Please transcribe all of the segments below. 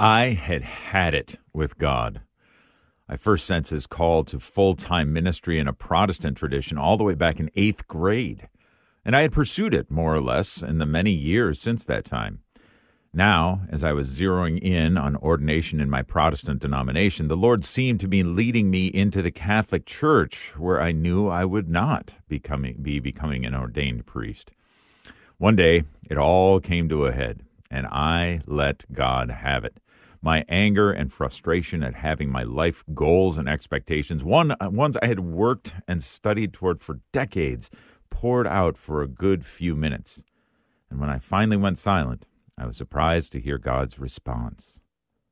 I had had it with God. I first sensed his call to full time ministry in a Protestant tradition all the way back in eighth grade, and I had pursued it more or less in the many years since that time. Now, as I was zeroing in on ordination in my Protestant denomination, the Lord seemed to be leading me into the Catholic Church, where I knew I would not becoming, be becoming an ordained priest. One day, it all came to a head, and I let God have it my anger and frustration at having my life goals and expectations, one uh, ones I had worked and studied toward for decades, poured out for a good few minutes. And when I finally went silent, I was surprised to hear God's response.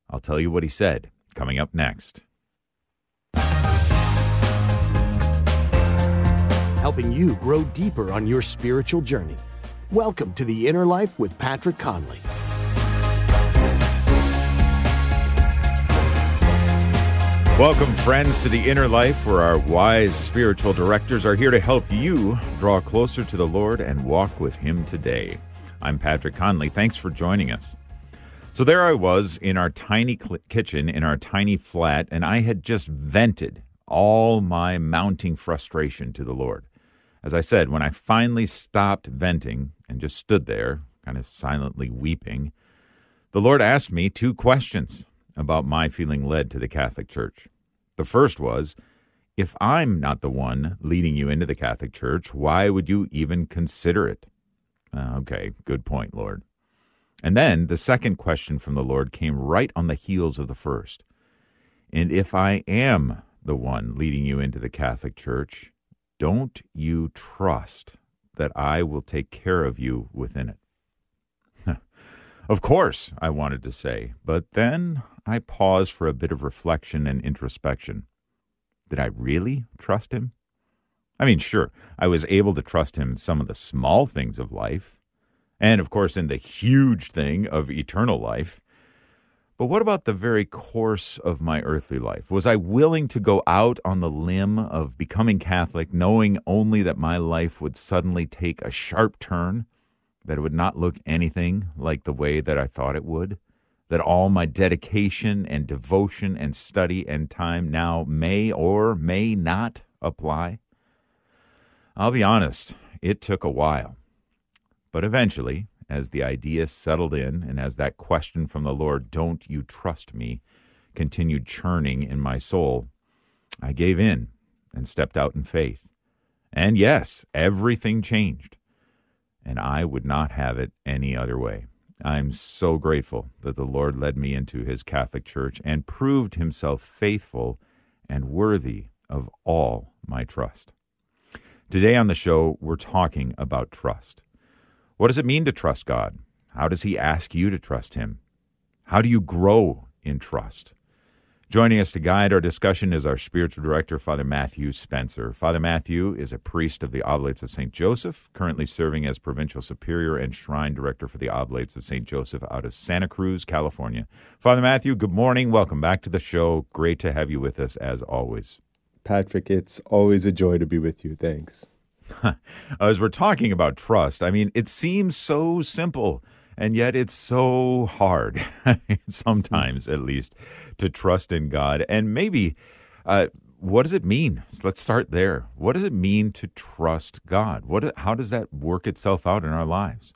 I'll tell you what he said coming up next. Helping you grow deeper on your spiritual journey. Welcome to the Inner Life with Patrick Conley. Welcome, friends, to the inner life where our wise spiritual directors are here to help you draw closer to the Lord and walk with Him today. I'm Patrick Conley. Thanks for joining us. So, there I was in our tiny cl- kitchen in our tiny flat, and I had just vented all my mounting frustration to the Lord. As I said, when I finally stopped venting and just stood there, kind of silently weeping, the Lord asked me two questions about my feeling led to the Catholic Church. The first was if I'm not the one leading you into the Catholic Church, why would you even consider it? Uh, okay, good point, Lord. And then the second question from the Lord came right on the heels of the first. And if I am the one leading you into the Catholic Church, don't you trust that I will take care of you within it? Of course, I wanted to say, but then I paused for a bit of reflection and introspection. Did I really trust him? I mean, sure, I was able to trust him in some of the small things of life, and of course in the huge thing of eternal life. But what about the very course of my earthly life? Was I willing to go out on the limb of becoming Catholic, knowing only that my life would suddenly take a sharp turn? That it would not look anything like the way that I thought it would, that all my dedication and devotion and study and time now may or may not apply? I'll be honest, it took a while. But eventually, as the idea settled in and as that question from the Lord, Don't you trust me, continued churning in my soul, I gave in and stepped out in faith. And yes, everything changed and I would not have it any other way. I'm so grateful that the Lord led me into his Catholic Church and proved himself faithful and worthy of all my trust. Today on the show, we're talking about trust. What does it mean to trust God? How does he ask you to trust him? How do you grow in trust? Joining us to guide our discussion is our spiritual director, Father Matthew Spencer. Father Matthew is a priest of the Oblates of St. Joseph, currently serving as provincial superior and shrine director for the Oblates of St. Joseph out of Santa Cruz, California. Father Matthew, good morning. Welcome back to the show. Great to have you with us as always. Patrick, it's always a joy to be with you. Thanks. as we're talking about trust, I mean, it seems so simple and yet it's so hard, sometimes at least, to trust in God. And maybe, uh, what does it mean? Let's start there. What does it mean to trust God? What? How does that work itself out in our lives?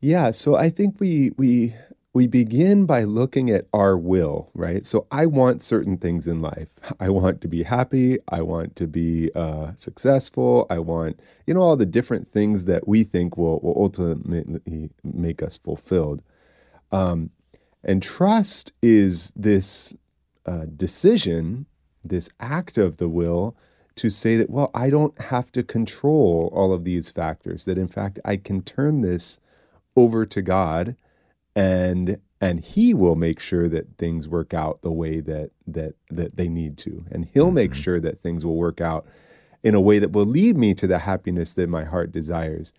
Yeah, so I think we we we begin by looking at our will, right? So I want certain things in life. I want to be happy. I want to be uh, successful. I want, you know, all the different things that we think will, will ultimately make us fulfilled. Um, and trust is this uh, decision, this act of the will to say that, well, I don't have to control all of these factors, that in fact, I can turn this over to God and and he will make sure that things work out the way that that that they need to. And he'll mm-hmm. make sure that things will work out in a way that will lead me to the happiness that my heart desires.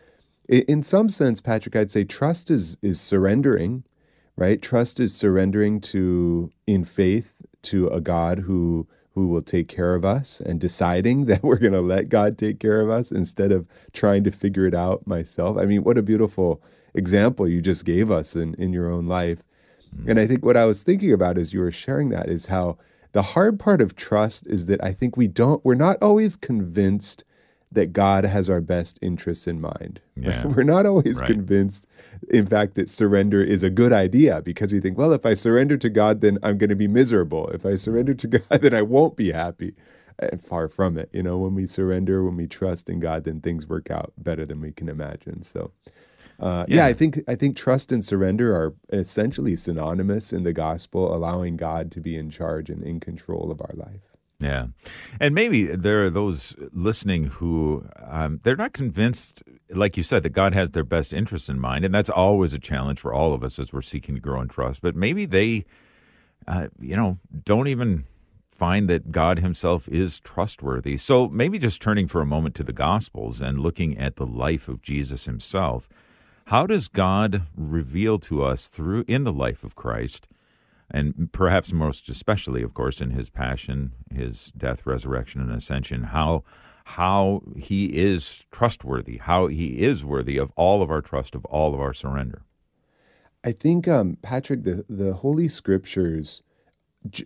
In some sense patrick i'd say trust is is surrendering right? Trust is surrendering to in faith to a god who who will take care of us and deciding that we're going to let god take care of us instead of trying to figure it out myself. I mean what a beautiful example you just gave us in, in your own life. Mm. And I think what I was thinking about as you were sharing that is how the hard part of trust is that I think we don't, we're not always convinced that God has our best interests in mind. Yeah. We're not always right. convinced, in fact, that surrender is a good idea because we think, well, if I surrender to God, then I'm going to be miserable. If I surrender to God, then I won't be happy. And far from it. You know, when we surrender, when we trust in God, then things work out better than we can imagine. So, uh, yeah. yeah, I think I think trust and surrender are essentially synonymous in the gospel, allowing God to be in charge and in control of our life. Yeah, and maybe there are those listening who um, they're not convinced, like you said, that God has their best interests in mind, and that's always a challenge for all of us as we're seeking to grow in trust. But maybe they, uh, you know, don't even find that God Himself is trustworthy. So maybe just turning for a moment to the Gospels and looking at the life of Jesus Himself. How does God reveal to us through in the life of Christ? and perhaps most especially, of course, in his passion, his death, resurrection, and ascension, how how he is trustworthy, how he is worthy of all of our trust, of all of our surrender. I think, um, Patrick, the the Holy Scriptures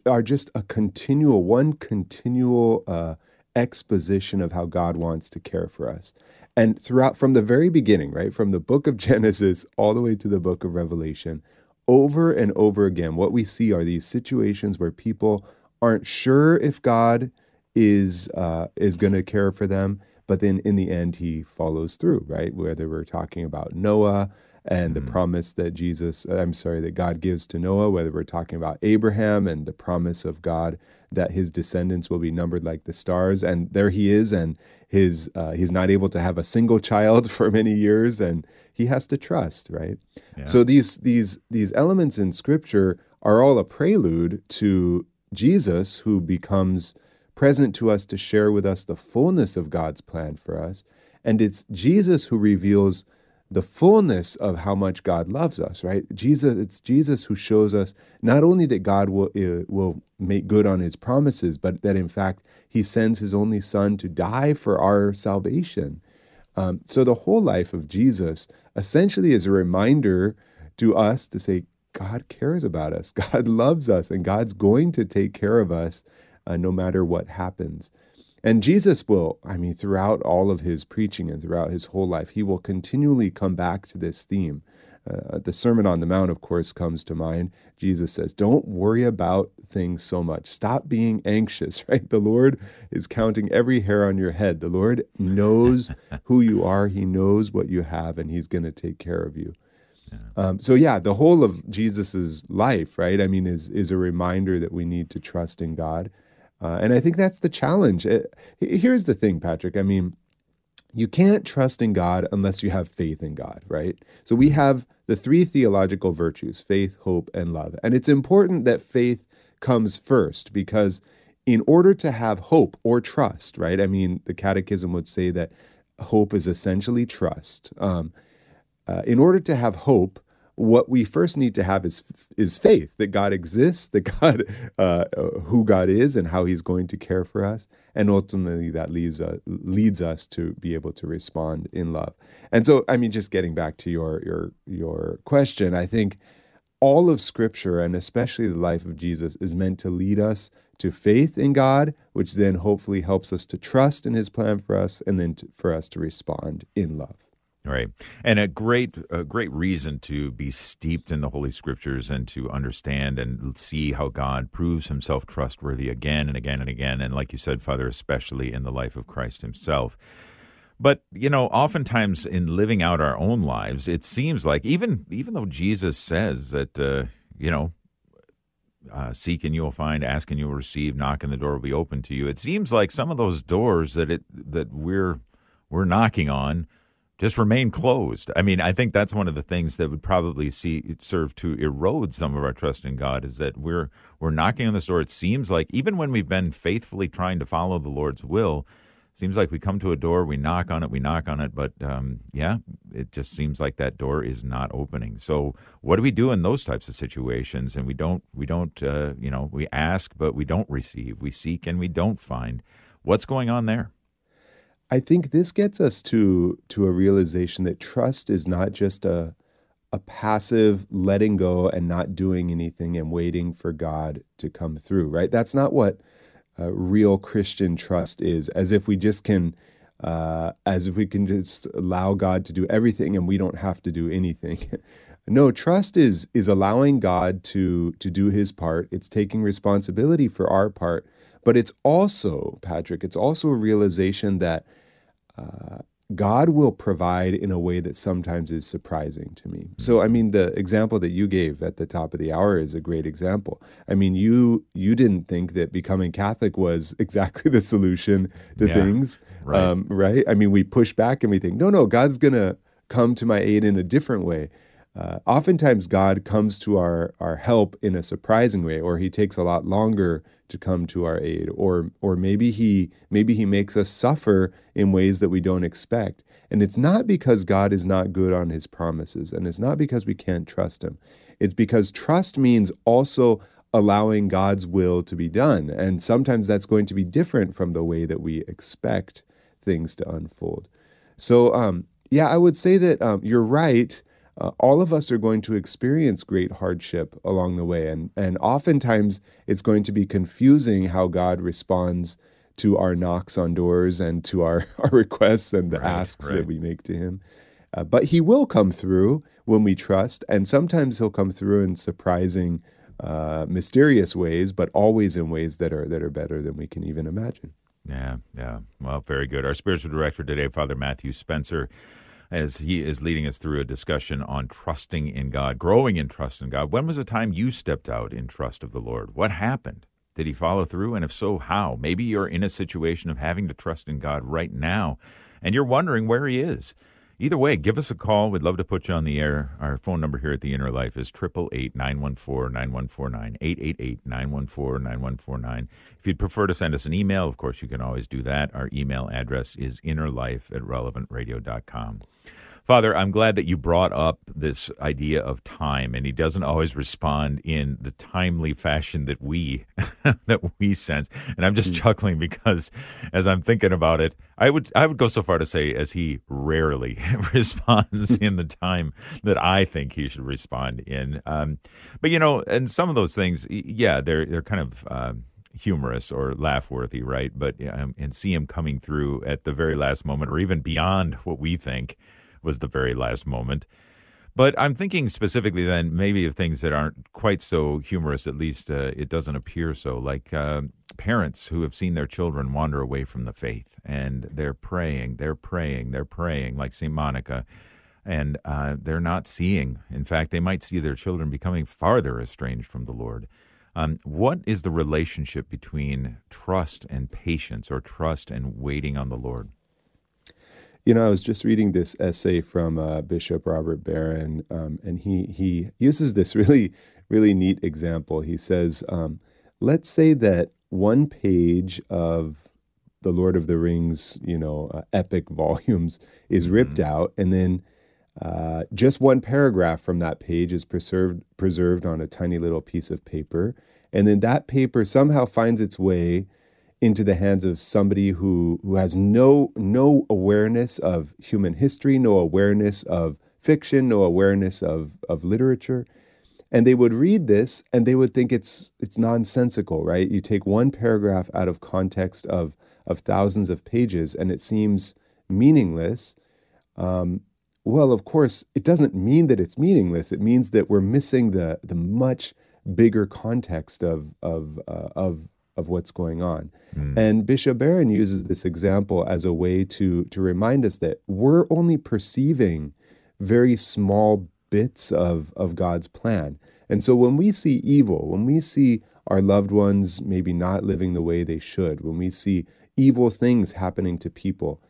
are just a continual, one continual uh, exposition of how God wants to care for us. And throughout, from the very beginning, right, from the book of Genesis all the way to the book of Revelation, over and over again, what we see are these situations where people aren't sure if God is uh, is going to care for them, but then in the end, He follows through. Right, whether we're talking about Noah and the mm-hmm. promise that Jesus, I'm sorry, that God gives to Noah, whether we're talking about Abraham and the promise of God that his descendants will be numbered like the stars, and there he is, and his uh, he's not able to have a single child for many years, and he has to trust, right? Yeah. So these these these elements in scripture are all a prelude to Jesus who becomes present to us to share with us the fullness of God's plan for us. And it's Jesus who reveals the fullness of how much God loves us, right? Jesus, it's Jesus who shows us not only that God will uh, will make good on His promises, but that in fact He sends His only Son to die for our salvation. Um, so the whole life of Jesus essentially is a reminder to us to say, God cares about us, God loves us, and God's going to take care of us uh, no matter what happens. And Jesus will, I mean, throughout all of his preaching and throughout his whole life, he will continually come back to this theme uh, the Sermon on the Mount, of course, comes to mind. Jesus says, Don't worry about things so much. Stop being anxious, right? The Lord is counting every hair on your head. The Lord knows who you are, He knows what you have, and He's going to take care of you. Um, so yeah, the whole of Jesus's life, right? I mean, is is a reminder that we need to trust in God, uh, and I think that's the challenge. It, here's the thing, Patrick. I mean, you can't trust in God unless you have faith in God, right? So we have the three theological virtues faith, hope, and love. And it's important that faith comes first because in order to have hope or trust, right? I mean, the catechism would say that hope is essentially trust. Um, uh, in order to have hope, what we first need to have is is faith that God exists, that God, uh, who God is, and how He's going to care for us, and ultimately that leads uh, leads us to be able to respond in love. And so, I mean, just getting back to your your your question, I think all of Scripture and especially the life of Jesus is meant to lead us to faith in God, which then hopefully helps us to trust in His plan for us, and then to, for us to respond in love. Right, and a great, a great reason to be steeped in the Holy Scriptures and to understand and see how God proves Himself trustworthy again and again and again, and like you said, Father, especially in the life of Christ Himself. But you know, oftentimes in living out our own lives, it seems like even even though Jesus says that uh, you know uh, seek and you will find, ask and you will receive, knock and the door will be open to you. It seems like some of those doors that it that we're we're knocking on just remain closed. I mean, I think that's one of the things that would probably see serve to erode some of our trust in God is that we're we're knocking on this door. It seems like even when we've been faithfully trying to follow the Lord's will, seems like we come to a door, we knock on it, we knock on it, but um, yeah, it just seems like that door is not opening. So, what do we do in those types of situations? And we don't, we don't, uh, you know, we ask but we don't receive, we seek and we don't find. What's going on there? I think this gets us to to a realization that trust is not just a a passive letting go and not doing anything and waiting for God to come through, right? That's not what uh, real Christian trust is, as if we just can, uh, as if we can just allow God to do everything and we don't have to do anything. no, trust is is allowing God to to do His part. It's taking responsibility for our part, but it's also, Patrick, it's also a realization that uh, God will provide in a way that sometimes is surprising to me. So I mean the example that you gave at the top of the hour is a great example. I mean you you didn't think that becoming Catholic was exactly the solution to yeah, things, right. Um, right? I mean we push back and we think no no God's going to come to my aid in a different way. Uh, oftentimes God comes to our our help in a surprising way or he takes a lot longer to come to our aid or or maybe he maybe he makes us suffer in ways that we don't expect. And it's not because God is not good on his promises and it's not because we can't trust him. It's because trust means also allowing God's will to be done. And sometimes that's going to be different from the way that we expect things to unfold. So um, yeah I would say that um, you're right uh, all of us are going to experience great hardship along the way. And, and oftentimes it's going to be confusing how God responds to our knocks on doors and to our, our requests and the right, asks right. that we make to Him. Uh, but He will come through when we trust. And sometimes He'll come through in surprising, uh, mysterious ways, but always in ways that are, that are better than we can even imagine. Yeah, yeah. Well, very good. Our spiritual director today, Father Matthew Spencer as he is leading us through a discussion on trusting in God, growing in trust in God. When was the time you stepped out in trust of the Lord? What happened? Did he follow through? And if so, how? Maybe you're in a situation of having to trust in God right now and you're wondering where he is. Either way, give us a call. We'd love to put you on the air. Our phone number here at the Inner Life is 888 914 9149. 888 914 9149. If you'd prefer to send us an email, of course, you can always do that. Our email address is innerlife at relevantradio.com. Father, I'm glad that you brought up this idea of time, and he doesn't always respond in the timely fashion that we that we sense. And I'm just mm. chuckling because as I'm thinking about it, I would I would go so far to say as he rarely responds in the time that I think he should respond in. Um, but you know, and some of those things, yeah, they're they're kind of. Uh, humorous or laugh worthy, right? But um, and see him coming through at the very last moment, or even beyond what we think was the very last moment. But I'm thinking specifically then maybe of things that aren't quite so humorous, at least uh, it doesn't appear so, like uh, parents who have seen their children wander away from the faith and they're praying, they're praying, they're praying, like St. Monica, and uh, they're not seeing. In fact, they might see their children becoming farther estranged from the Lord. Um, what is the relationship between trust and patience or trust and waiting on the Lord? You know, I was just reading this essay from uh, Bishop Robert Barron, um, and he he uses this really really neat example. He says, um, let's say that one page of the Lord of the Rings, you know, uh, epic volumes is mm-hmm. ripped out, and then uh, just one paragraph from that page is preserved preserved on a tiny little piece of paper, and then that paper somehow finds its way into the hands of somebody who who has no no awareness of human history, no awareness of fiction, no awareness of of literature. And they would read this and they would think it's it's nonsensical, right? You take one paragraph out of context of of thousands of pages and it seems meaningless. Um, well, of course, it doesn't mean that it's meaningless. It means that we're missing the the much bigger context of of uh, of of what's going on. Mm. And Bishop Barron uses this example as a way to, to remind us that we're only perceiving very small bits of, of God's plan. And so when we see evil, when we see our loved ones maybe not living the way they should, when we see evil things happening to people,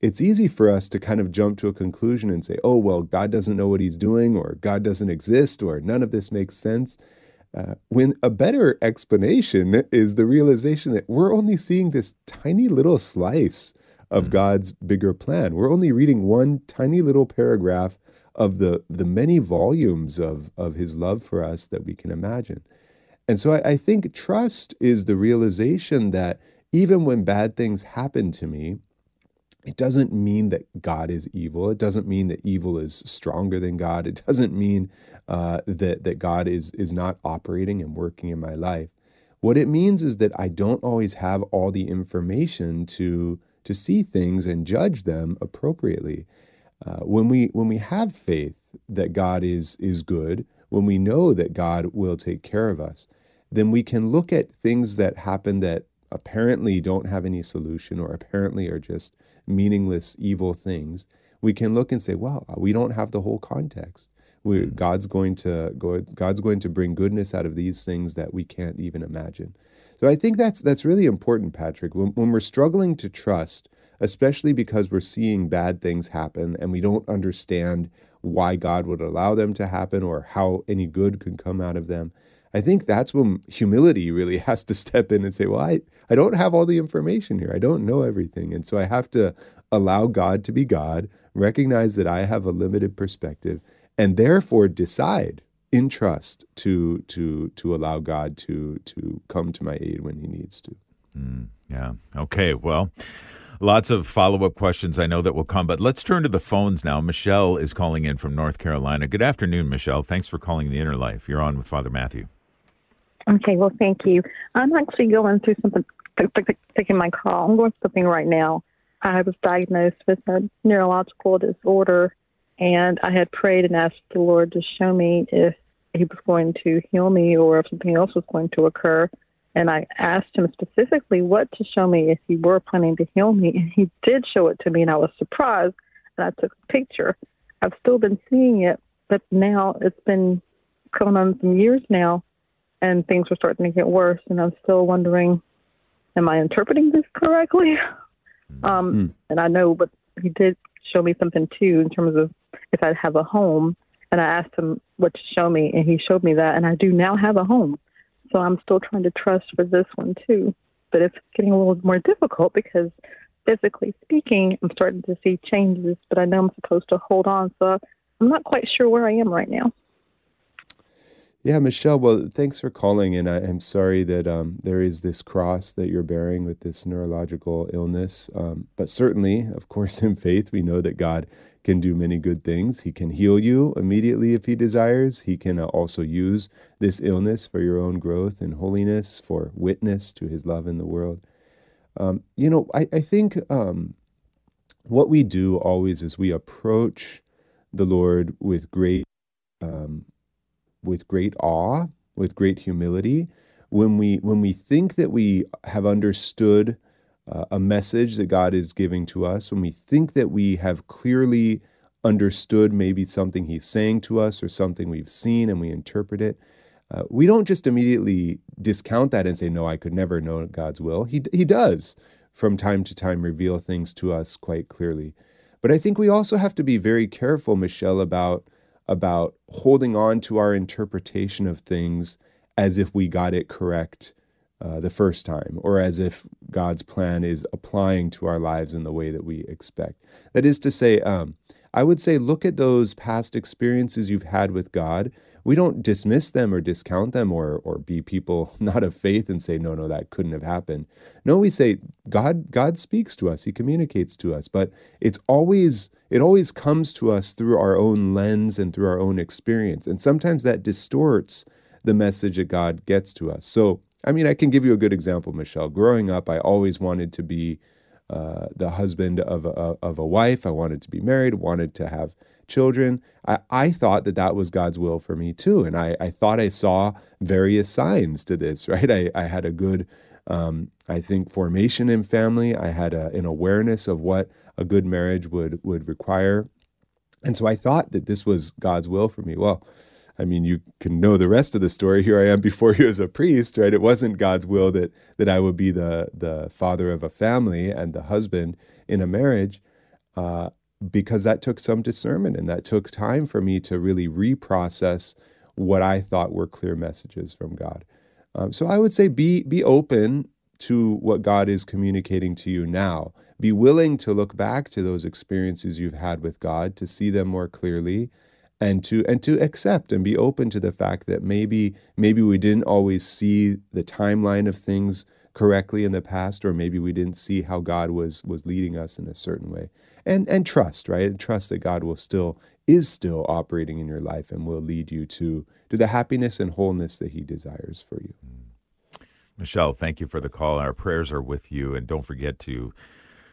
it's easy for us to kind of jump to a conclusion and say, oh, well, God doesn't know what he's doing, or God doesn't exist, or none of this makes sense. Uh, when a better explanation is the realization that we're only seeing this tiny little slice of mm. God's bigger plan. We're only reading one tiny little paragraph of the, the many volumes of, of his love for us that we can imagine. And so I, I think trust is the realization that even when bad things happen to me, it doesn't mean that God is evil. It doesn't mean that evil is stronger than God. It doesn't mean uh, that that God is is not operating and working in my life. What it means is that I don't always have all the information to to see things and judge them appropriately. Uh, when we when we have faith that God is is good, when we know that God will take care of us, then we can look at things that happen that apparently don't have any solution or apparently are just meaningless evil things. We can look and say, "Well, we don't have the whole context. We. God's going to go, God's going to bring goodness out of these things that we can't even imagine." So I think that's that's really important, Patrick. When, when we're struggling to trust, especially because we're seeing bad things happen and we don't understand why God would allow them to happen or how any good could come out of them. I think that's when humility really has to step in and say, Well, I, I don't have all the information here. I don't know everything. And so I have to allow God to be God, recognize that I have a limited perspective, and therefore decide in trust to to to allow God to to come to my aid when He needs to. Mm, yeah. Okay. Well, lots of follow up questions I know that will come, but let's turn to the phones now. Michelle is calling in from North Carolina. Good afternoon, Michelle. Thanks for calling the Inner Life. You're on with Father Matthew. Okay. Well, thank you. I'm actually going through something. Taking my call. I'm going through something right now. I was diagnosed with a neurological disorder, and I had prayed and asked the Lord to show me if he was going to heal me or if something else was going to occur. And I asked him specifically what to show me if he were planning to heal me. And he did show it to me, and I was surprised. And I took a picture. I've still been seeing it, but now it's been going on some years now, and things were starting to get worse. And I'm still wondering, am I interpreting this correctly? Um, mm. And I know, but he did show me something too in terms of if I'd have a home and I asked him what to show me, and he showed me that, and I do now have a home. So I'm still trying to trust for this one too, but it's getting a little more difficult because physically speaking, I'm starting to see changes, but I know I'm supposed to hold on. So I'm not quite sure where I am right now. Yeah, Michelle. Well, thanks for calling, and I, am sorry that um, there is this cross that you're bearing with this neurological illness. Um, but certainly, of course, in faith, we know that God can do many good things. He can heal you immediately if he desires. He can uh, also use this illness for your own growth and holiness, for witness to his love in the world. Um, you know, I, I think um, what we do always is we approach the Lord with great, um, with great awe, with great humility. When we when we think that we have understood uh, a message that God is giving to us, when we think that we have clearly understood maybe something He's saying to us or something we've seen and we interpret it, uh, we don't just immediately discount that and say, No, I could never know God's will. He, he does from time to time reveal things to us quite clearly. But I think we also have to be very careful, Michelle, about, about holding on to our interpretation of things as if we got it correct uh, the first time, or as if God's plan is applying to our lives in the way that we expect. That is to say, um, I would say look at those past experiences you've had with God. We don't dismiss them or discount them or, or be people not of faith and say, no, no, that couldn't have happened. No, we say God, God speaks to us, He communicates to us, but it's always, it always comes to us through our own lens and through our own experience. And sometimes that distorts the message that God gets to us. So I mean, I can give you a good example, Michelle. Growing up, I always wanted to be uh, the husband of a, of a wife. I wanted to be married, wanted to have children. I, I thought that that was God's will for me too. And I, I thought I saw various signs to this, right? I, I had a good, um, I think, formation in family. I had a, an awareness of what a good marriage would, would require. And so I thought that this was God's will for me. Well, I mean, you can know the rest of the story. Here I am before you as a priest, right? It wasn't God's will that that I would be the the father of a family and the husband in a marriage, uh, because that took some discernment and that took time for me to really reprocess what I thought were clear messages from God. Um, so I would say be be open to what God is communicating to you now. Be willing to look back to those experiences you've had with God to see them more clearly and to and to accept and be open to the fact that maybe maybe we didn't always see the timeline of things correctly in the past, or maybe we didn't see how God was was leading us in a certain way. And and trust, right? And trust that God will still is still operating in your life and will lead you to to the happiness and wholeness that He desires for you. Mm. Michelle, thank you for the call. Our prayers are with you, and don't forget to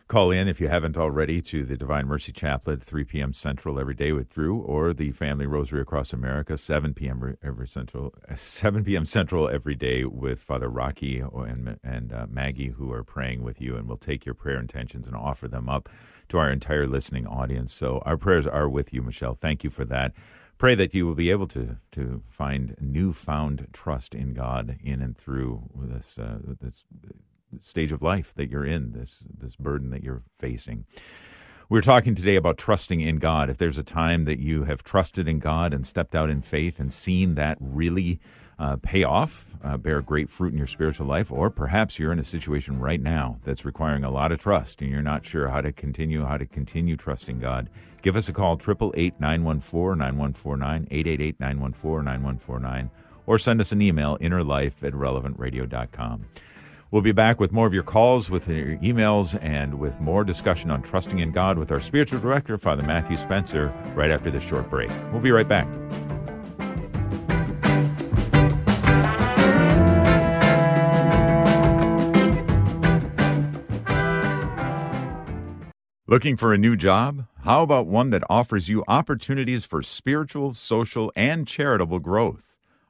Call in if you haven't already to the Divine Mercy Chaplet, 3 p.m. Central every day with Drew, or the Family Rosary Across America, 7 p.m. every Central, 7 p.m. Central every day with Father Rocky and and uh, Maggie, who are praying with you, and we'll take your prayer intentions and offer them up to our entire listening audience. So our prayers are with you, Michelle. Thank you for that. Pray that you will be able to to find newfound trust in God in and through this uh, this stage of life that you're in, this this burden that you're facing. We're talking today about trusting in God. If there's a time that you have trusted in God and stepped out in faith and seen that really uh, pay off, uh, bear great fruit in your spiritual life, or perhaps you're in a situation right now that's requiring a lot of trust and you're not sure how to continue, how to continue trusting God, give us a call, 888 914 9149, 888 914 9149, or send us an email, innerlife at relevantradio.com. We'll be back with more of your calls, with your emails, and with more discussion on trusting in God with our spiritual director, Father Matthew Spencer, right after this short break. We'll be right back. Looking for a new job? How about one that offers you opportunities for spiritual, social, and charitable growth?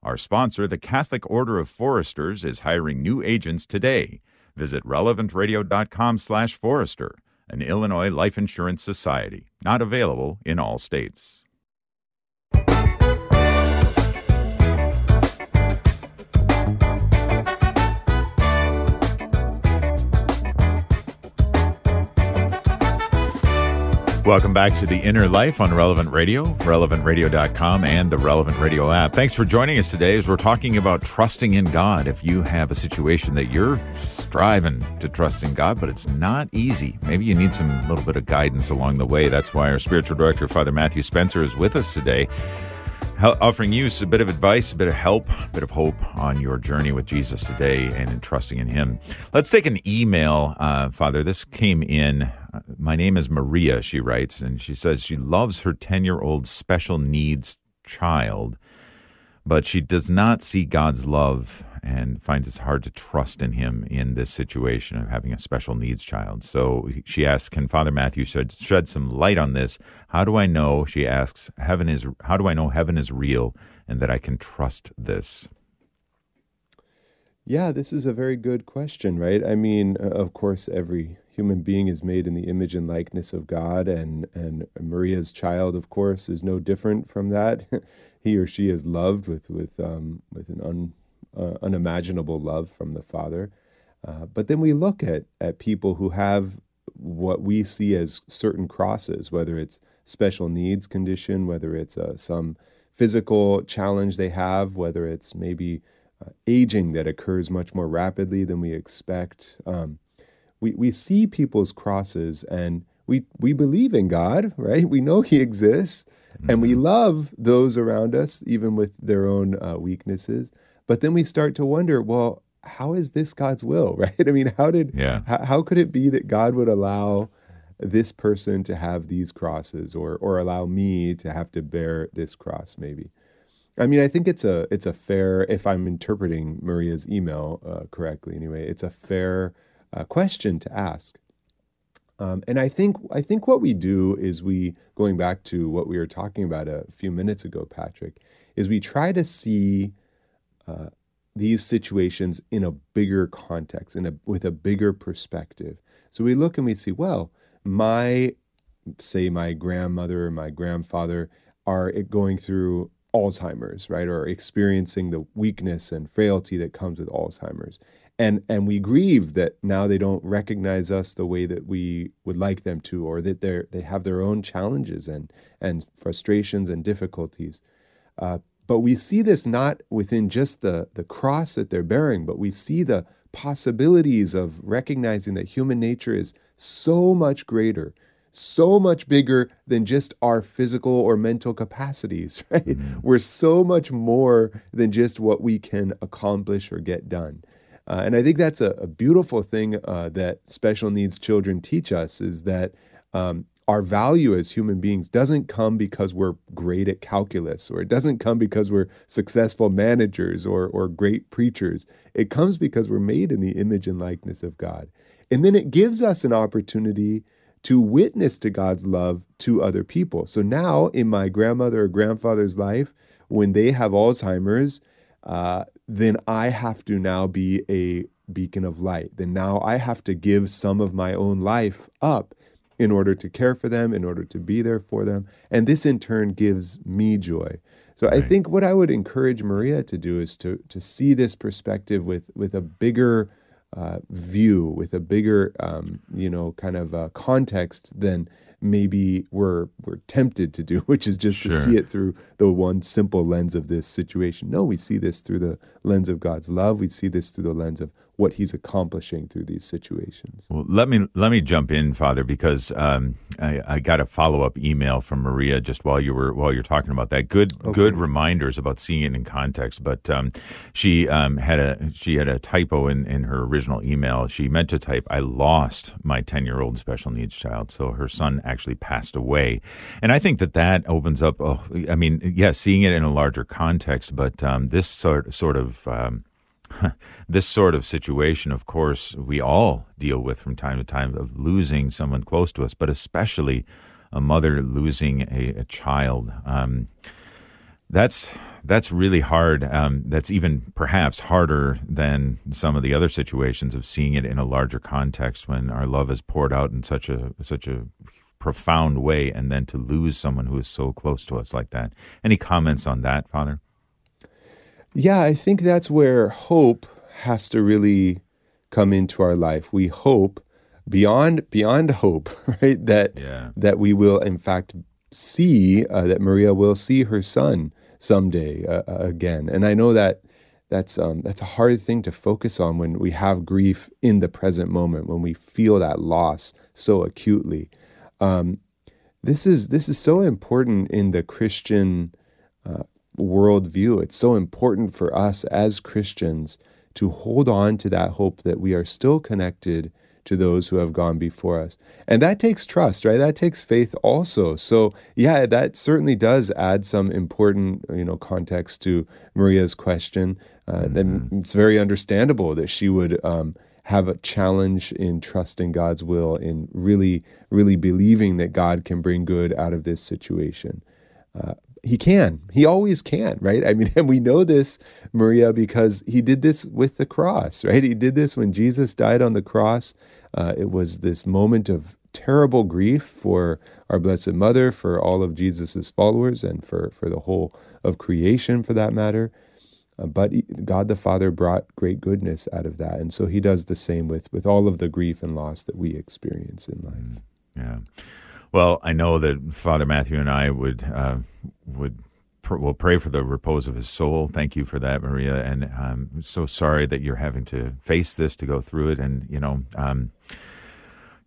Our sponsor, the Catholic Order of Foresters, is hiring new agents today. Visit relevantradio.com/forester, an Illinois life insurance society, not available in all states. Welcome back to The Inner Life on Relevant Radio, relevantradio.com, and the Relevant Radio app. Thanks for joining us today as we're talking about trusting in God. If you have a situation that you're striving to trust in God, but it's not easy, maybe you need some little bit of guidance along the way. That's why our spiritual director, Father Matthew Spencer, is with us today offering you a bit of advice, a bit of help, a bit of hope on your journey with Jesus today and in trusting in Him. Let's take an email, uh, Father. This came in my name is Maria, she writes, and she says she loves her 10 year old special needs child, but she does not see God's love and finds it's hard to trust in Him in this situation of having a special needs child. So she asks, Can Father Matthew shed, shed some light on this? How do I know, she asks, heaven is, how do I know heaven is real and that I can trust this? Yeah, this is a very good question, right? I mean, of course, every human being is made in the image and likeness of God, and and Maria's child, of course, is no different from that. he or she is loved with with um, with an un, uh, unimaginable love from the Father. Uh, but then we look at at people who have what we see as certain crosses, whether it's special needs condition, whether it's uh, some physical challenge they have, whether it's maybe uh, aging that occurs much more rapidly than we expect. Um, we, we see people's crosses and we, we believe in God, right? We know He exists mm-hmm. and we mm-hmm. love those around us, even with their own uh, weaknesses. But then we start to wonder, well, how is this God's will, right? I mean, how did, yeah. how, how could it be that God would allow this person to have these crosses or, or allow me to have to bear this cross, maybe? I mean, I think it's a it's a fair. If I'm interpreting Maria's email uh, correctly, anyway, it's a fair uh, question to ask. Um, and I think I think what we do is we going back to what we were talking about a few minutes ago, Patrick, is we try to see these situations in a bigger context, in a with a bigger perspective. So we look and we see, well, my say my grandmother or my grandfather are going through Alzheimer's, right, or experiencing the weakness and frailty that comes with Alzheimer's and and we grieve that now they don't recognize us the way that we would like them to or that they they have their own challenges and and frustrations and difficulties uh, but we see this not within just the the cross that they're bearing but we see the possibilities of recognizing that human nature is so much greater so much bigger than just our physical or mental capacities right mm-hmm. we're so much more than just what we can accomplish or get done Uh, and I think that's a, a beautiful thing uh, that special needs children teach us is that um, our value as human beings doesn't come because we're great at calculus or it doesn't come because we're successful managers or, or great preachers. It comes because we're made in the image and likeness of God. And then it gives us an opportunity to witness to God's love to other people. So now in my grandmother or grandfather's life, when they have Alzheimer's, uh, then I have to now be a beacon of light. Then now I have to give some of my own life up in order to care for them, in order to be there for them. And this in turn gives me joy. So right. I think what I would encourage Maria to do is to to see this perspective with with a bigger uh, view, with a bigger um, you know kind of uh, context than maybe we're we're tempted to do, which is just sure. to see it through the one simple lens of this situation. No, we see this through the lens of God's love. We see this through the lens of what he's accomplishing through these situations. Well, let me let me jump in, Father, because um, I, I, got a follow up email from Maria just while you were while you're talking about that. Good okay. good reminders about seeing it in context. But um, she um, had a she had a typo in, in her original email. She meant to type, "I lost my ten year old special needs child." So her son actually passed away, and I think that that opens up. Oh, I mean, yes, yeah, seeing it in a larger context, but um, this sort sort of um, this sort of situation, of course, we all deal with from time to time of losing someone close to us, but especially a mother losing a, a child. Um, that's that's really hard. Um, that's even perhaps harder than some of the other situations of seeing it in a larger context when our love is poured out in such a such a profound way, and then to lose someone who is so close to us like that. Any comments on that, Father? Yeah, I think that's where hope has to really come into our life. We hope beyond beyond hope, right? That yeah. that we will in fact see uh, that Maria will see her son someday uh, uh, again. And I know that that's um, that's a hard thing to focus on when we have grief in the present moment, when we feel that loss so acutely. Um, this is this is so important in the Christian uh, worldview. It's so important for us as Christians to hold on to that hope that we are still connected to those who have gone before us. And that takes trust, right? That takes faith also. So, yeah, that certainly does add some important, you know, context to Maria's question. Uh, mm-hmm. And it's very understandable that she would um, have a challenge in trusting God's will, in really, really believing that God can bring good out of this situation. Uh, he can. He always can, right? I mean, and we know this, Maria, because he did this with the cross, right? He did this when Jesus died on the cross. Uh, it was this moment of terrible grief for our Blessed Mother, for all of Jesus's followers, and for, for the whole of creation, for that matter. Uh, but God the Father brought great goodness out of that. And so he does the same with, with all of the grief and loss that we experience in life. Mm, yeah. Well, I know that Father Matthew and I would uh, would pr- will pray for the repose of his soul. Thank you for that, Maria, and I'm so sorry that you're having to face this to go through it, and you know. Um,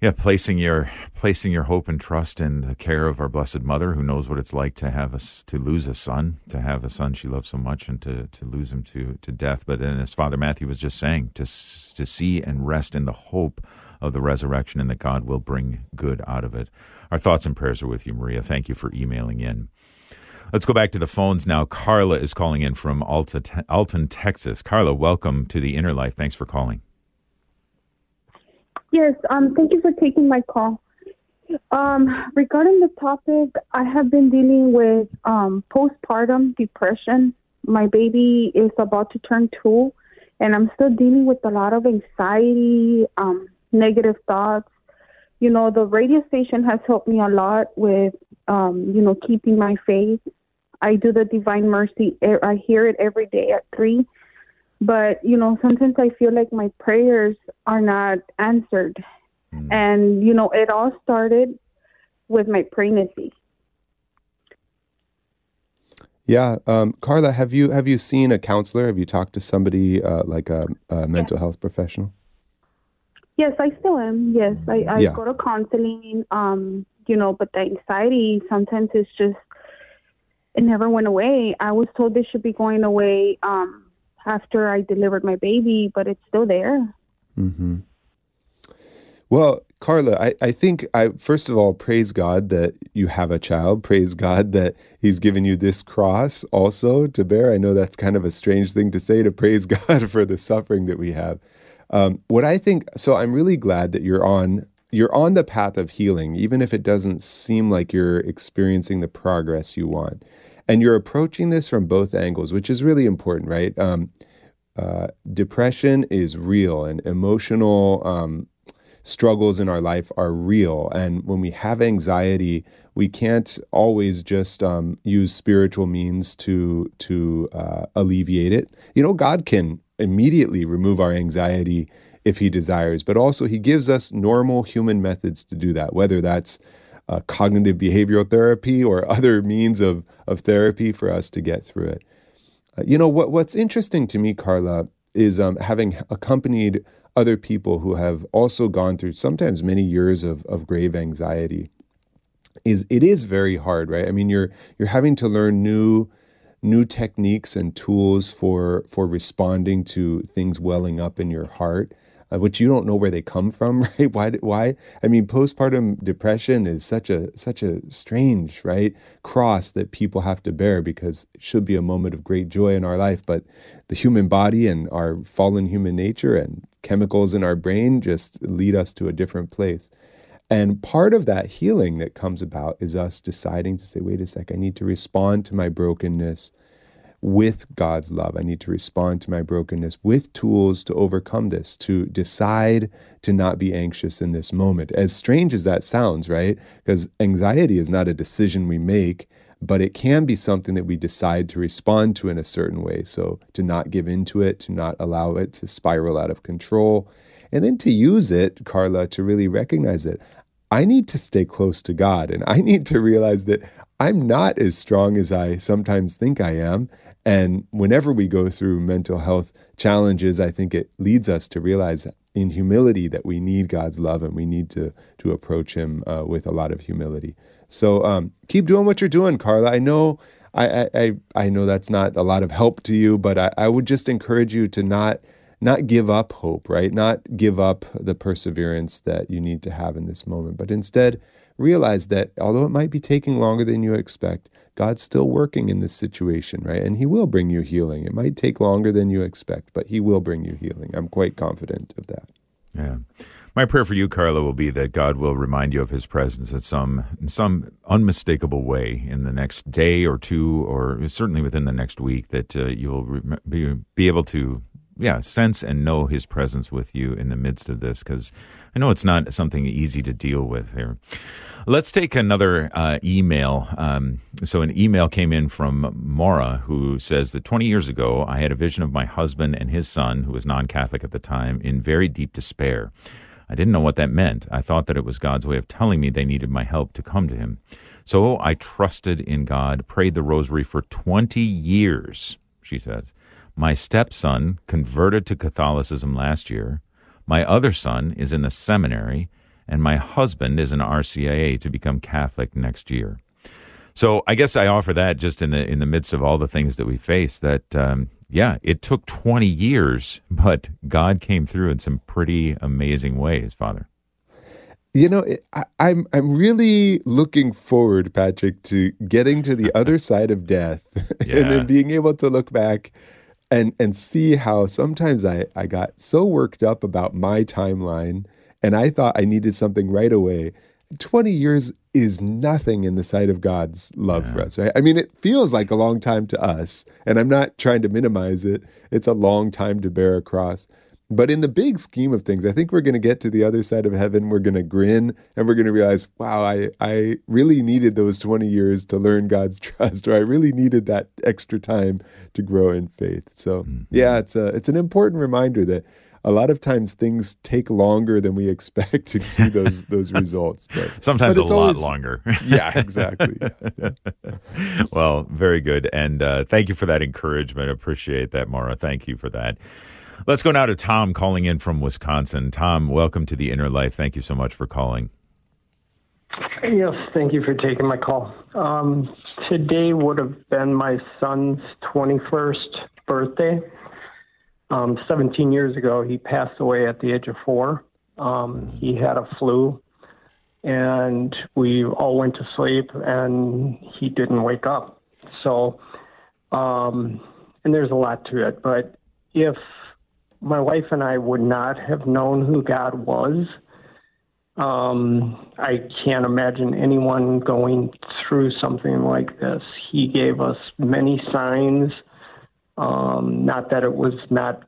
yeah, placing your placing your hope and trust in the care of our Blessed Mother, who knows what it's like to have us to lose a son, to have a son she loves so much, and to, to lose him to, to death. But then, as Father Matthew was just saying, to to see and rest in the hope of the resurrection, and that God will bring good out of it. Our thoughts and prayers are with you, Maria. Thank you for emailing in. Let's go back to the phones now. Carla is calling in from Alta, Alton, Texas. Carla, welcome to the Inner Life. Thanks for calling. Yes, um, thank you for taking my call. Um, regarding the topic, I have been dealing with um, postpartum depression. My baby is about to turn two, and I'm still dealing with a lot of anxiety, um, negative thoughts, you know, the radio station has helped me a lot with, um, you know, keeping my faith. I do the Divine Mercy. I hear it every day at three, but you know, sometimes I feel like my prayers are not answered, mm. and you know, it all started with my pregnancy. Yeah, um, Carla, have you have you seen a counselor? Have you talked to somebody uh, like a, a mental yeah. health professional? Yes, I still am. Yes, I, I yeah. go to counseling. Um, you know, but the anxiety sometimes is just it never went away. I was told this should be going away um after I delivered my baby, but it's still there. Mm-hmm. Well, Carla, I, I think I first of all praise God that you have a child. Praise God that He's given you this cross also to bear. I know that's kind of a strange thing to say to praise God for the suffering that we have. Um, what I think, so I'm really glad that you're on you're on the path of healing, even if it doesn't seem like you're experiencing the progress you want, and you're approaching this from both angles, which is really important, right? Um, uh, depression is real, and emotional um, struggles in our life are real. And when we have anxiety, we can't always just um, use spiritual means to to uh, alleviate it. You know, God can immediately remove our anxiety if He desires, but also He gives us normal human methods to do that, whether that's uh, cognitive behavioral therapy or other means of of therapy for us to get through it. Uh, you know what? What's interesting to me, Carla, is um, having accompanied other people who have also gone through sometimes many years of, of grave anxiety is it is very hard right i mean you're you're having to learn new new techniques and tools for for responding to things welling up in your heart uh, which you don't know where they come from, right? Why? Why? I mean, postpartum depression is such a such a strange, right, cross that people have to bear because it should be a moment of great joy in our life, but the human body and our fallen human nature and chemicals in our brain just lead us to a different place. And part of that healing that comes about is us deciding to say, wait a sec, I need to respond to my brokenness with God's love. I need to respond to my brokenness with tools to overcome this, to decide to not be anxious in this moment. As strange as that sounds, right? Because anxiety is not a decision we make, but it can be something that we decide to respond to in a certain way. So to not give into it, to not allow it to spiral out of control, and then to use it, Carla, to really recognize it. I need to stay close to God and I need to realize that I'm not as strong as I sometimes think I am. And whenever we go through mental health challenges, I think it leads us to realize in humility that we need God's love and we need to to approach Him uh, with a lot of humility. So um, keep doing what you're doing, Carla. I know I, I I know that's not a lot of help to you, but I, I would just encourage you to not not give up hope, right? Not give up the perseverance that you need to have in this moment, but instead realize that although it might be taking longer than you expect, God's still working in this situation, right? And He will bring you healing. It might take longer than you expect, but He will bring you healing. I'm quite confident of that. Yeah. My prayer for you, Carla, will be that God will remind you of His presence in some in some unmistakable way in the next day or two, or certainly within the next week. That uh, you'll re- be, be able to, yeah, sense and know His presence with you in the midst of this. Because I know it's not something easy to deal with here. Let's take another uh, email. Um, so, an email came in from Maura who says that 20 years ago, I had a vision of my husband and his son, who was non Catholic at the time, in very deep despair. I didn't know what that meant. I thought that it was God's way of telling me they needed my help to come to Him. So I trusted in God, prayed the rosary for 20 years, she says. My stepson converted to Catholicism last year. My other son is in the seminary and my husband is an RCIA to become Catholic next year. So I guess I offer that just in the in the midst of all the things that we face. That um, yeah, it took twenty years, but God came through in some pretty amazing ways, Father. You know, I, I'm I'm really looking forward, Patrick, to getting to the other side of death, yeah. and then being able to look back and and see how sometimes I I got so worked up about my timeline and I thought I needed something right away. 20 years is nothing in the sight of God's love yeah. for us, right? I mean, it feels like a long time to us, and I'm not trying to minimize it. It's a long time to bear a cross. But in the big scheme of things, I think we're going to get to the other side of heaven. We're going to grin and we're going to realize, wow, I, I really needed those 20 years to learn God's trust, or I really needed that extra time to grow in faith. So, mm-hmm. yeah, it's, a, it's an important reminder that a lot of times things take longer than we expect to see those those results. But sometimes but a lot longer. yeah, exactly. Yeah. well, very good, and uh, thank you for that encouragement. Appreciate that, Mara. Thank you for that. Let's go now to Tom calling in from Wisconsin. Tom, welcome to the Inner Life. Thank you so much for calling. Yes, thank you for taking my call. Um, today would have been my son's 21st birthday um, 17 years ago, he passed away at the age of four. Um, he had a flu, and we all went to sleep, and he didn't wake up. So, um, and there's a lot to it, but if my wife and I would not have known who God was, um, I can't imagine anyone going through something like this. He gave us many signs. Um, not that it was not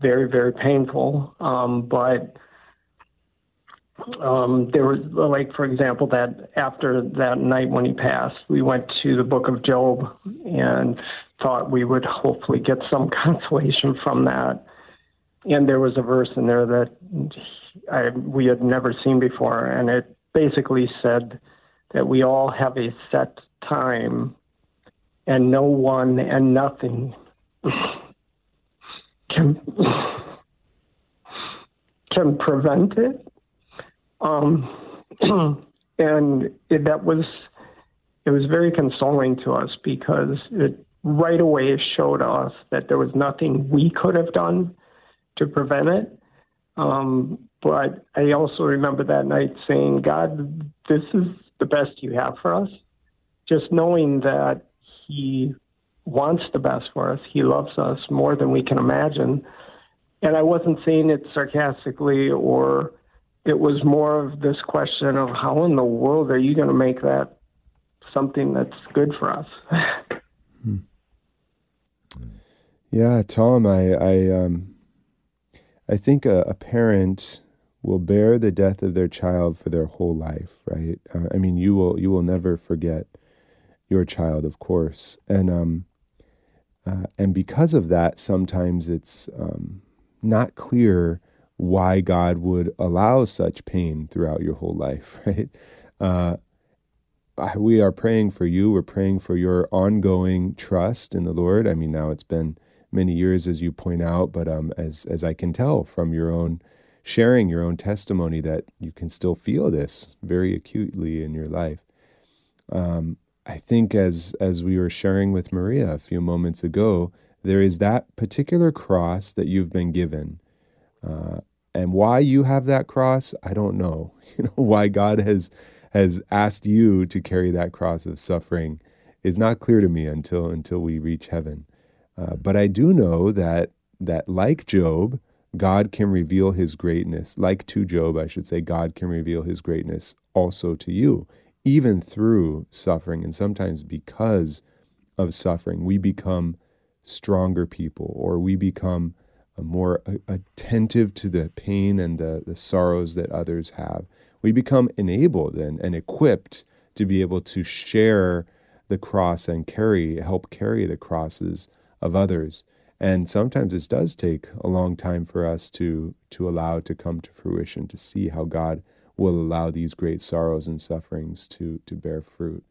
very, very painful, um, but um, there was, like, for example, that after that night when he passed, we went to the book of Job and thought we would hopefully get some consolation from that. And there was a verse in there that I, we had never seen before, and it basically said that we all have a set time, and no one and nothing can can prevent it. Um, and it, that was it was very consoling to us because it right away showed us that there was nothing we could have done to prevent it. Um, but I also remember that night saying, God, this is the best you have for us. Just knowing that He wants the best for us, He loves us more than we can imagine. And I wasn't saying it sarcastically, or it was more of this question of how in the world are you going to make that something that's good for us? hmm. Yeah, Tom, I, I, um, I think a, a parent will bear the death of their child for their whole life, right? Uh, I mean, you will you will never forget your child, of course, and um, uh, and because of that, sometimes it's um, not clear why God would allow such pain throughout your whole life, right? Uh, we are praying for you. We're praying for your ongoing trust in the Lord. I mean, now it's been many years, as you point out, but um, as as I can tell from your own sharing your own testimony that you can still feel this very acutely in your life. Um, I think as as we were sharing with Maria a few moments ago, there is that particular cross that you've been given. Uh, and why you have that cross, I don't know. You know why God has has asked you to carry that cross of suffering is not clear to me until until we reach heaven. Uh, but I do know that that like Job, God can reveal his greatness. Like to Job, I should say, God can reveal his greatness also to you, even through suffering. And sometimes because of suffering, we become stronger people or we become more attentive to the pain and the, the sorrows that others have. We become enabled and, and equipped to be able to share the cross and carry, help carry the crosses of others. And sometimes it does take a long time for us to to allow to come to fruition, to see how God will allow these great sorrows and sufferings to to bear fruit.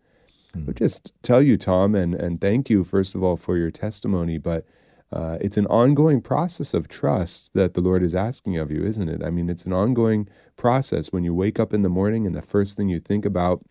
Mm. But just tell you, Tom, and and thank you first of all for your testimony. But uh, it's an ongoing process of trust that the Lord is asking of you, isn't it? I mean, it's an ongoing process. When you wake up in the morning and the first thing you think about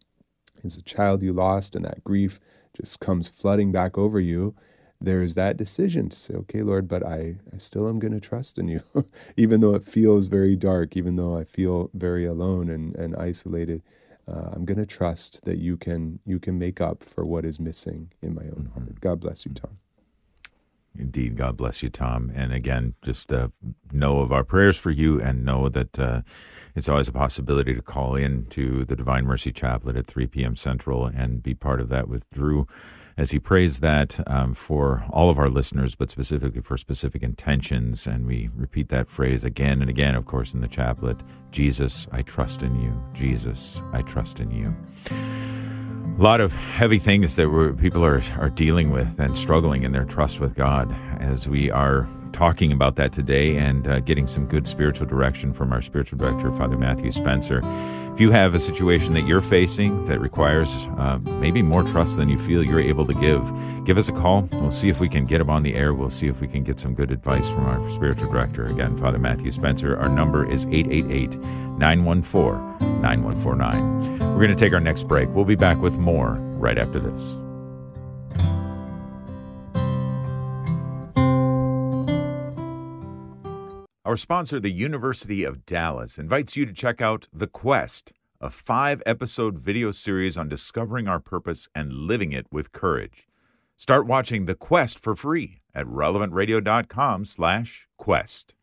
is a child you lost, and that grief just comes flooding back over you there's that decision to say, okay, Lord, but I, I still am going to trust in you, even though it feels very dark, even though I feel very alone and, and isolated. Uh, I'm going to trust that you can you can make up for what is missing in my own mm-hmm. heart. God bless you, Tom. Indeed, God bless you, Tom. And again, just uh, know of our prayers for you, and know that uh, it's always a possibility to call in to the Divine Mercy Chaplet at 3 p.m. Central and be part of that with Drew as he prays that um, for all of our listeners, but specifically for specific intentions. And we repeat that phrase again and again, of course, in the chaplet Jesus, I trust in you. Jesus, I trust in you. A lot of heavy things that people are, are dealing with and struggling in their trust with God as we are talking about that today and uh, getting some good spiritual direction from our spiritual director, Father Matthew Spencer. If you have a situation that you're facing that requires uh, maybe more trust than you feel you're able to give, give us a call. We'll see if we can get him on the air. We'll see if we can get some good advice from our spiritual director. Again, Father Matthew Spencer. Our number is 888 914 9149. We're going to take our next break. We'll be back with more right after this. Our sponsor, the University of Dallas, invites you to check out The Quest, a five episode video series on discovering our purpose and living it with courage. Start watching The Quest for free at relevantradio.com slash quest.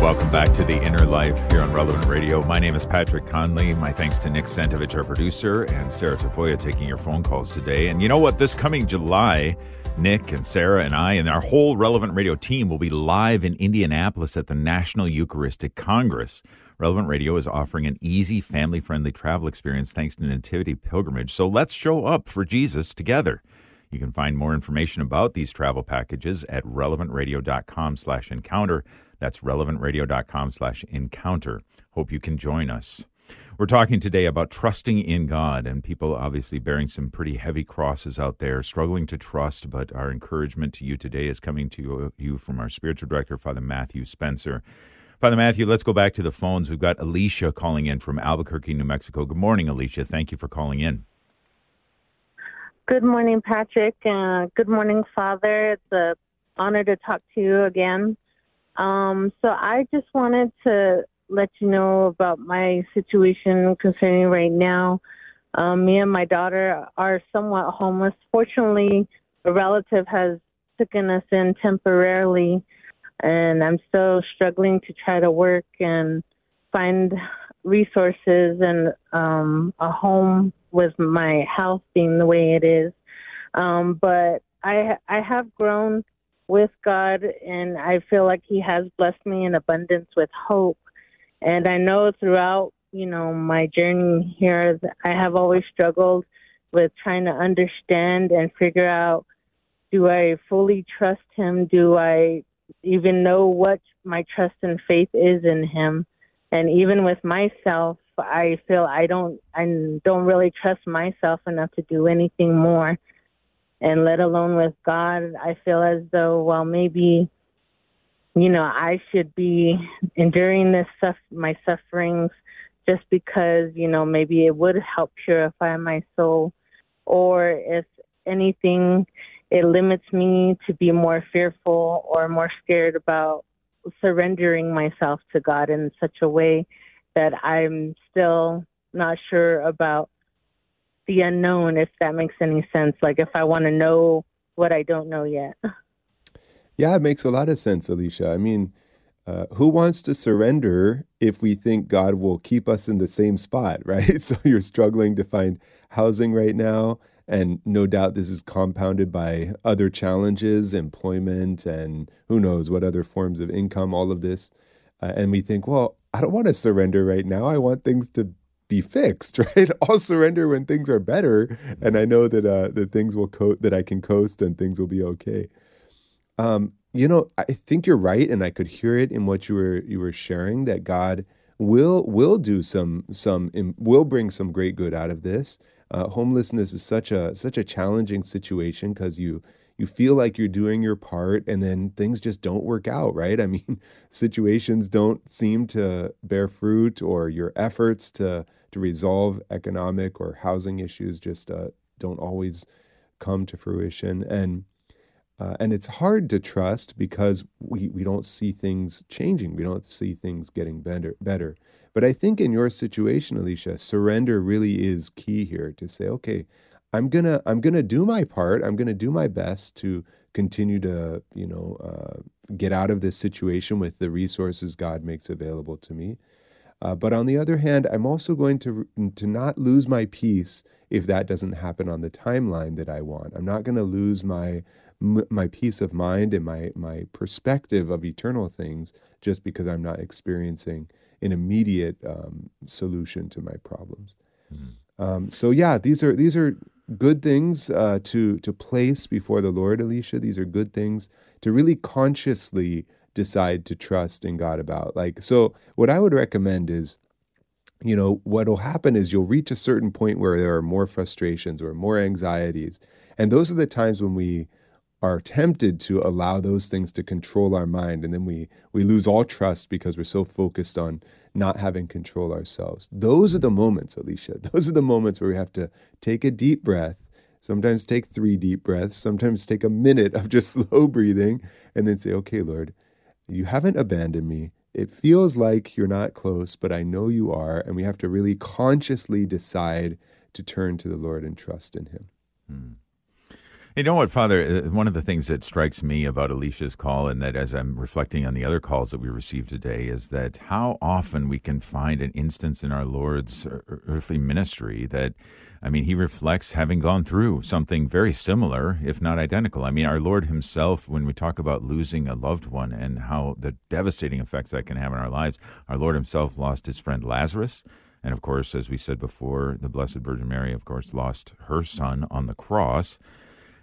Welcome back to The Inner Life here on Relevant Radio. My name is Patrick Conley. My thanks to Nick Santovich, our producer, and Sarah Tafoya taking your phone calls today. And you know what? This coming July, Nick and Sarah and I and our whole Relevant Radio team will be live in Indianapolis at the National Eucharistic Congress. Relevant Radio is offering an easy, family friendly travel experience thanks to Nativity Pilgrimage. So let's show up for Jesus together. You can find more information about these travel packages at relevantradio.com slash encounter. That's relevantradio.com slash encounter. Hope you can join us. We're talking today about trusting in God and people obviously bearing some pretty heavy crosses out there, struggling to trust. But our encouragement to you today is coming to you from our spiritual director, Father Matthew Spencer. Father Matthew, let's go back to the phones. We've got Alicia calling in from Albuquerque, New Mexico. Good morning, Alicia. Thank you for calling in. Good morning, Patrick. Uh, good morning, Father. It's an honor to talk to you again. Um, so I just wanted to let you know about my situation concerning right now. Um, me and my daughter are somewhat homeless. Fortunately, a relative has taken us in temporarily, and I'm still struggling to try to work and find resources and um, a home with my health being the way it is. Um, but I I have grown with God, and I feel like He has blessed me in abundance with hope. And I know throughout, you know, my journey here, I have always struggled with trying to understand and figure out do I fully trust Him? Do I even know what my trust and faith is in Him? And even with myself, I feel I don't I don't really trust myself enough to do anything more. And let alone with God, I feel as though, well, maybe, you know, I should be enduring this stuff, my sufferings, just because, you know, maybe it would help purify my soul, or if anything, it limits me to be more fearful or more scared about surrendering myself to God in such a way that I'm still not sure about the unknown, if that makes any sense. Like if I want to know what I don't know yet. Yeah, it makes a lot of sense, Alicia. I mean, uh, who wants to surrender if we think God will keep us in the same spot, right? So you're struggling to find housing right now. And no doubt this is compounded by other challenges, employment, and who knows what other forms of income, all of this. Uh, and we think, well, I don't want to surrender right now. I want things to be fixed, right? I'll surrender when things are better, and I know that uh, things will co- that I can coast and things will be okay. Um, you know, I think you're right, and I could hear it in what you were you were sharing that God will will do some some will bring some great good out of this. Uh, homelessness is such a such a challenging situation because you you feel like you're doing your part and then things just don't work out, right? I mean, situations don't seem to bear fruit or your efforts to to resolve economic or housing issues just uh, don't always come to fruition. And uh, and it's hard to trust because we, we don't see things changing. We don't see things getting better. Better. But I think in your situation, Alicia, surrender really is key here to say, okay, I'm gonna I'm gonna do my part. I'm gonna do my best to continue to you know uh, get out of this situation with the resources God makes available to me. Uh, but on the other hand, I'm also going to to not lose my peace if that doesn't happen on the timeline that I want. I'm not going to lose my my peace of mind and my my perspective of eternal things just because I'm not experiencing an immediate um, solution to my problems. Mm-hmm. Um, so yeah, these are these are good things uh, to to place before the Lord, Alicia. These are good things to really consciously decide to trust in God about. Like, so what I would recommend is, you know, what will happen is you'll reach a certain point where there are more frustrations or more anxieties. And those are the times when we are tempted to allow those things to control our mind and then we we lose all trust because we're so focused on not having control ourselves. Those are the moments, Alicia. Those are the moments where we have to take a deep breath, sometimes take three deep breaths, sometimes take a minute of just slow breathing, and then say, okay, Lord, you haven't abandoned me. It feels like you're not close, but I know you are. And we have to really consciously decide to turn to the Lord and trust in Him. Hmm. You know what, Father? Uh, one of the things that strikes me about Alicia's call, and that as I'm reflecting on the other calls that we received today, is that how often we can find an instance in our Lord's earthly ministry that, I mean, he reflects having gone through something very similar, if not identical. I mean, our Lord himself, when we talk about losing a loved one and how the devastating effects that can have in our lives, our Lord himself lost his friend Lazarus. And of course, as we said before, the Blessed Virgin Mary, of course, lost her son on the cross.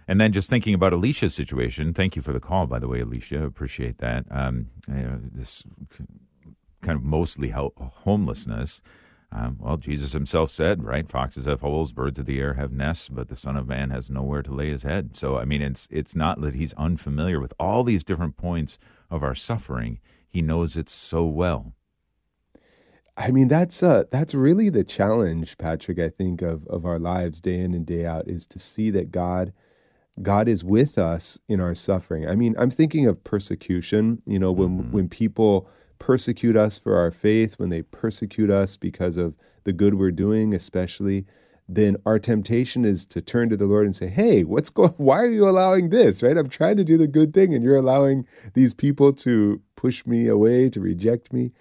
And then just thinking about Alicia's situation, thank you for the call, by the way, Alicia. Appreciate that. Um, you know, this kind of mostly homelessness. Um, well, Jesus himself said, right? Foxes have holes, birds of the air have nests, but the Son of Man has nowhere to lay his head. So, I mean, it's it's not that he's unfamiliar with all these different points of our suffering. He knows it so well. I mean, that's uh, that's really the challenge, Patrick. I think of of our lives day in and day out is to see that God God is with us in our suffering. I mean, I'm thinking of persecution, you know, when mm-hmm. when people persecute us for our faith, when they persecute us because of the good we're doing, especially, then our temptation is to turn to the Lord and say, "Hey, what's going why are you allowing this?" Right? I'm trying to do the good thing and you're allowing these people to push me away, to reject me.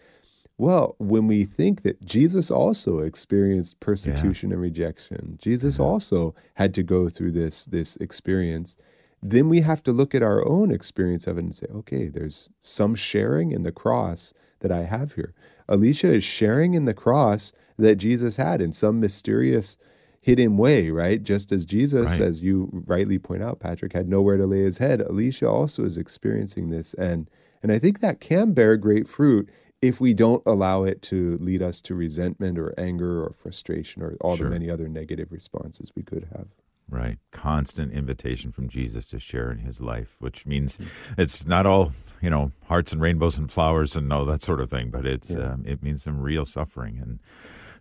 Well, when we think that Jesus also experienced persecution yeah. and rejection, Jesus yeah. also had to go through this this experience, then we have to look at our own experience of it and say, okay, there's some sharing in the cross that I have here. Alicia is sharing in the cross that Jesus had in some mysterious hidden way, right? Just as Jesus, right. as you rightly point out, Patrick, had nowhere to lay his head, Alicia also is experiencing this. And and I think that can bear great fruit if we don't allow it to lead us to resentment or anger or frustration or all sure. the many other negative responses we could have. Right. Constant invitation from Jesus to share in his life, which means mm-hmm. it's not all, you know, hearts and rainbows and flowers and all that sort of thing, but it's yeah. um, it means some real suffering. And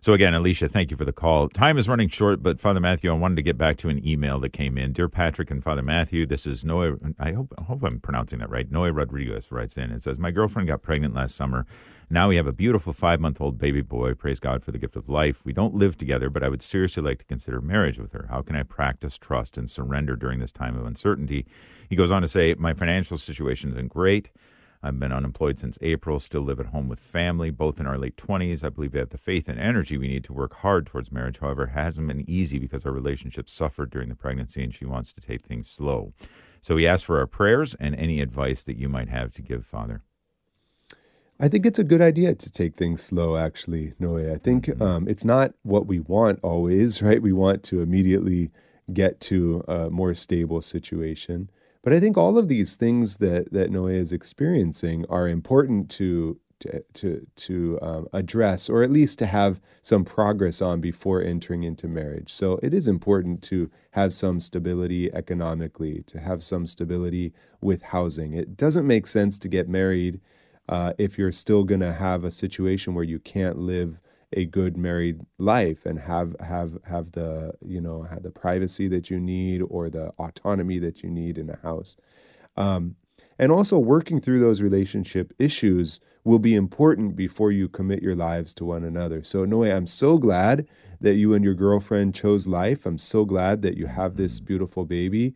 so again, Alicia, thank you for the call. Time is running short, but Father Matthew, I wanted to get back to an email that came in. Dear Patrick and Father Matthew, this is Noah. I hope I hope I'm pronouncing that right. Noah Rodriguez writes in. and says, "My girlfriend got pregnant last summer." Now we have a beautiful five month old baby boy. Praise God for the gift of life. We don't live together, but I would seriously like to consider marriage with her. How can I practice trust and surrender during this time of uncertainty? He goes on to say, My financial situation isn't great. I've been unemployed since April, still live at home with family, both in our late 20s. I believe we have the faith and energy we need to work hard towards marriage. However, it hasn't been easy because our relationship suffered during the pregnancy and she wants to take things slow. So he asked for our prayers and any advice that you might have to give, Father. I think it's a good idea to take things slow, actually, Noe. I think mm-hmm. um, it's not what we want always, right? We want to immediately get to a more stable situation. But I think all of these things that, that Noe is experiencing are important to to to, to um, address, or at least to have some progress on before entering into marriage. So it is important to have some stability economically, to have some stability with housing. It doesn't make sense to get married uh, if you're still going to have a situation where you can't live a good married life and have have have the you know have the privacy that you need or the autonomy that you need in a house. Um, and also working through those relationship issues will be important before you commit your lives to one another. So Noe i'm so glad that you and your girlfriend chose life. I'm so glad that you have this beautiful baby.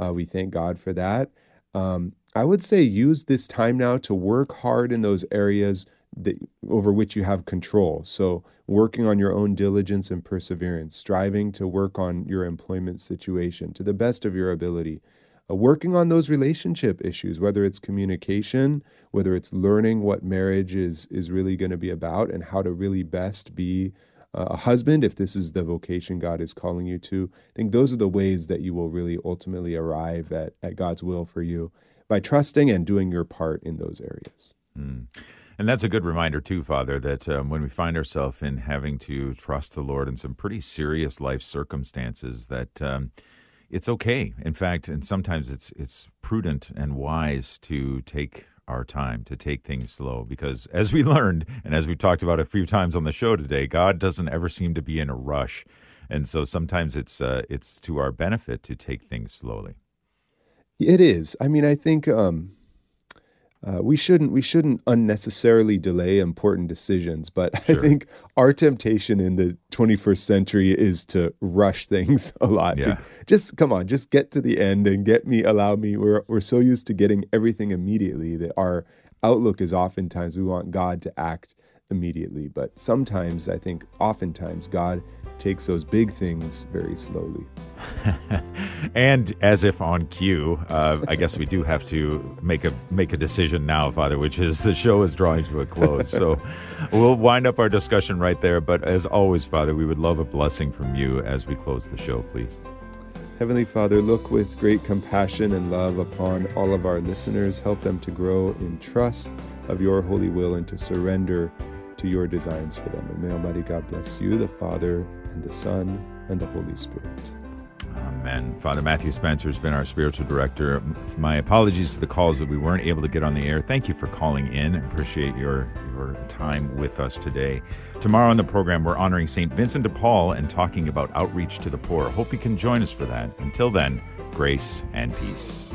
Uh, we thank god for that. Um, I would say use this time now to work hard in those areas that, over which you have control. So, working on your own diligence and perseverance, striving to work on your employment situation to the best of your ability, uh, working on those relationship issues, whether it's communication, whether it's learning what marriage is is really going to be about, and how to really best be a husband if this is the vocation God is calling you to. I think those are the ways that you will really ultimately arrive at, at God's will for you by trusting and doing your part in those areas. Mm. And that's a good reminder, too, Father, that um, when we find ourselves in having to trust the Lord in some pretty serious life circumstances, that um, it's okay. In fact, and sometimes it's it's prudent and wise to take our time, to take things slow. Because as we learned, and as we've talked about a few times on the show today, God doesn't ever seem to be in a rush. And so sometimes it's uh, it's to our benefit to take things slowly. It is. I mean, I think um, uh, we shouldn't we shouldn't unnecessarily delay important decisions but sure. i think our temptation in the 21st century is to rush things a lot yeah. just come on just get to the end and get me allow me we're, we're so used to getting everything immediately that our outlook is oftentimes we want god to act immediately but sometimes i think oftentimes god takes those big things very slowly. and as if on cue, uh, I guess we do have to make a make a decision now, Father, which is the show is drawing to a close. so we'll wind up our discussion right there. But as always, Father, we would love a blessing from you as we close the show, please. Heavenly Father, look with great compassion and love upon all of our listeners. Help them to grow in trust of your holy will and to surrender to your designs for them. And may Almighty God bless you, the Father, and the Son, and the Holy Spirit. Amen. Father Matthew Spencer has been our spiritual director. My apologies to the calls that we weren't able to get on the air. Thank you for calling in. Appreciate your, your time with us today. Tomorrow on the program, we're honoring St. Vincent de Paul and talking about outreach to the poor. Hope you can join us for that. Until then, grace and peace.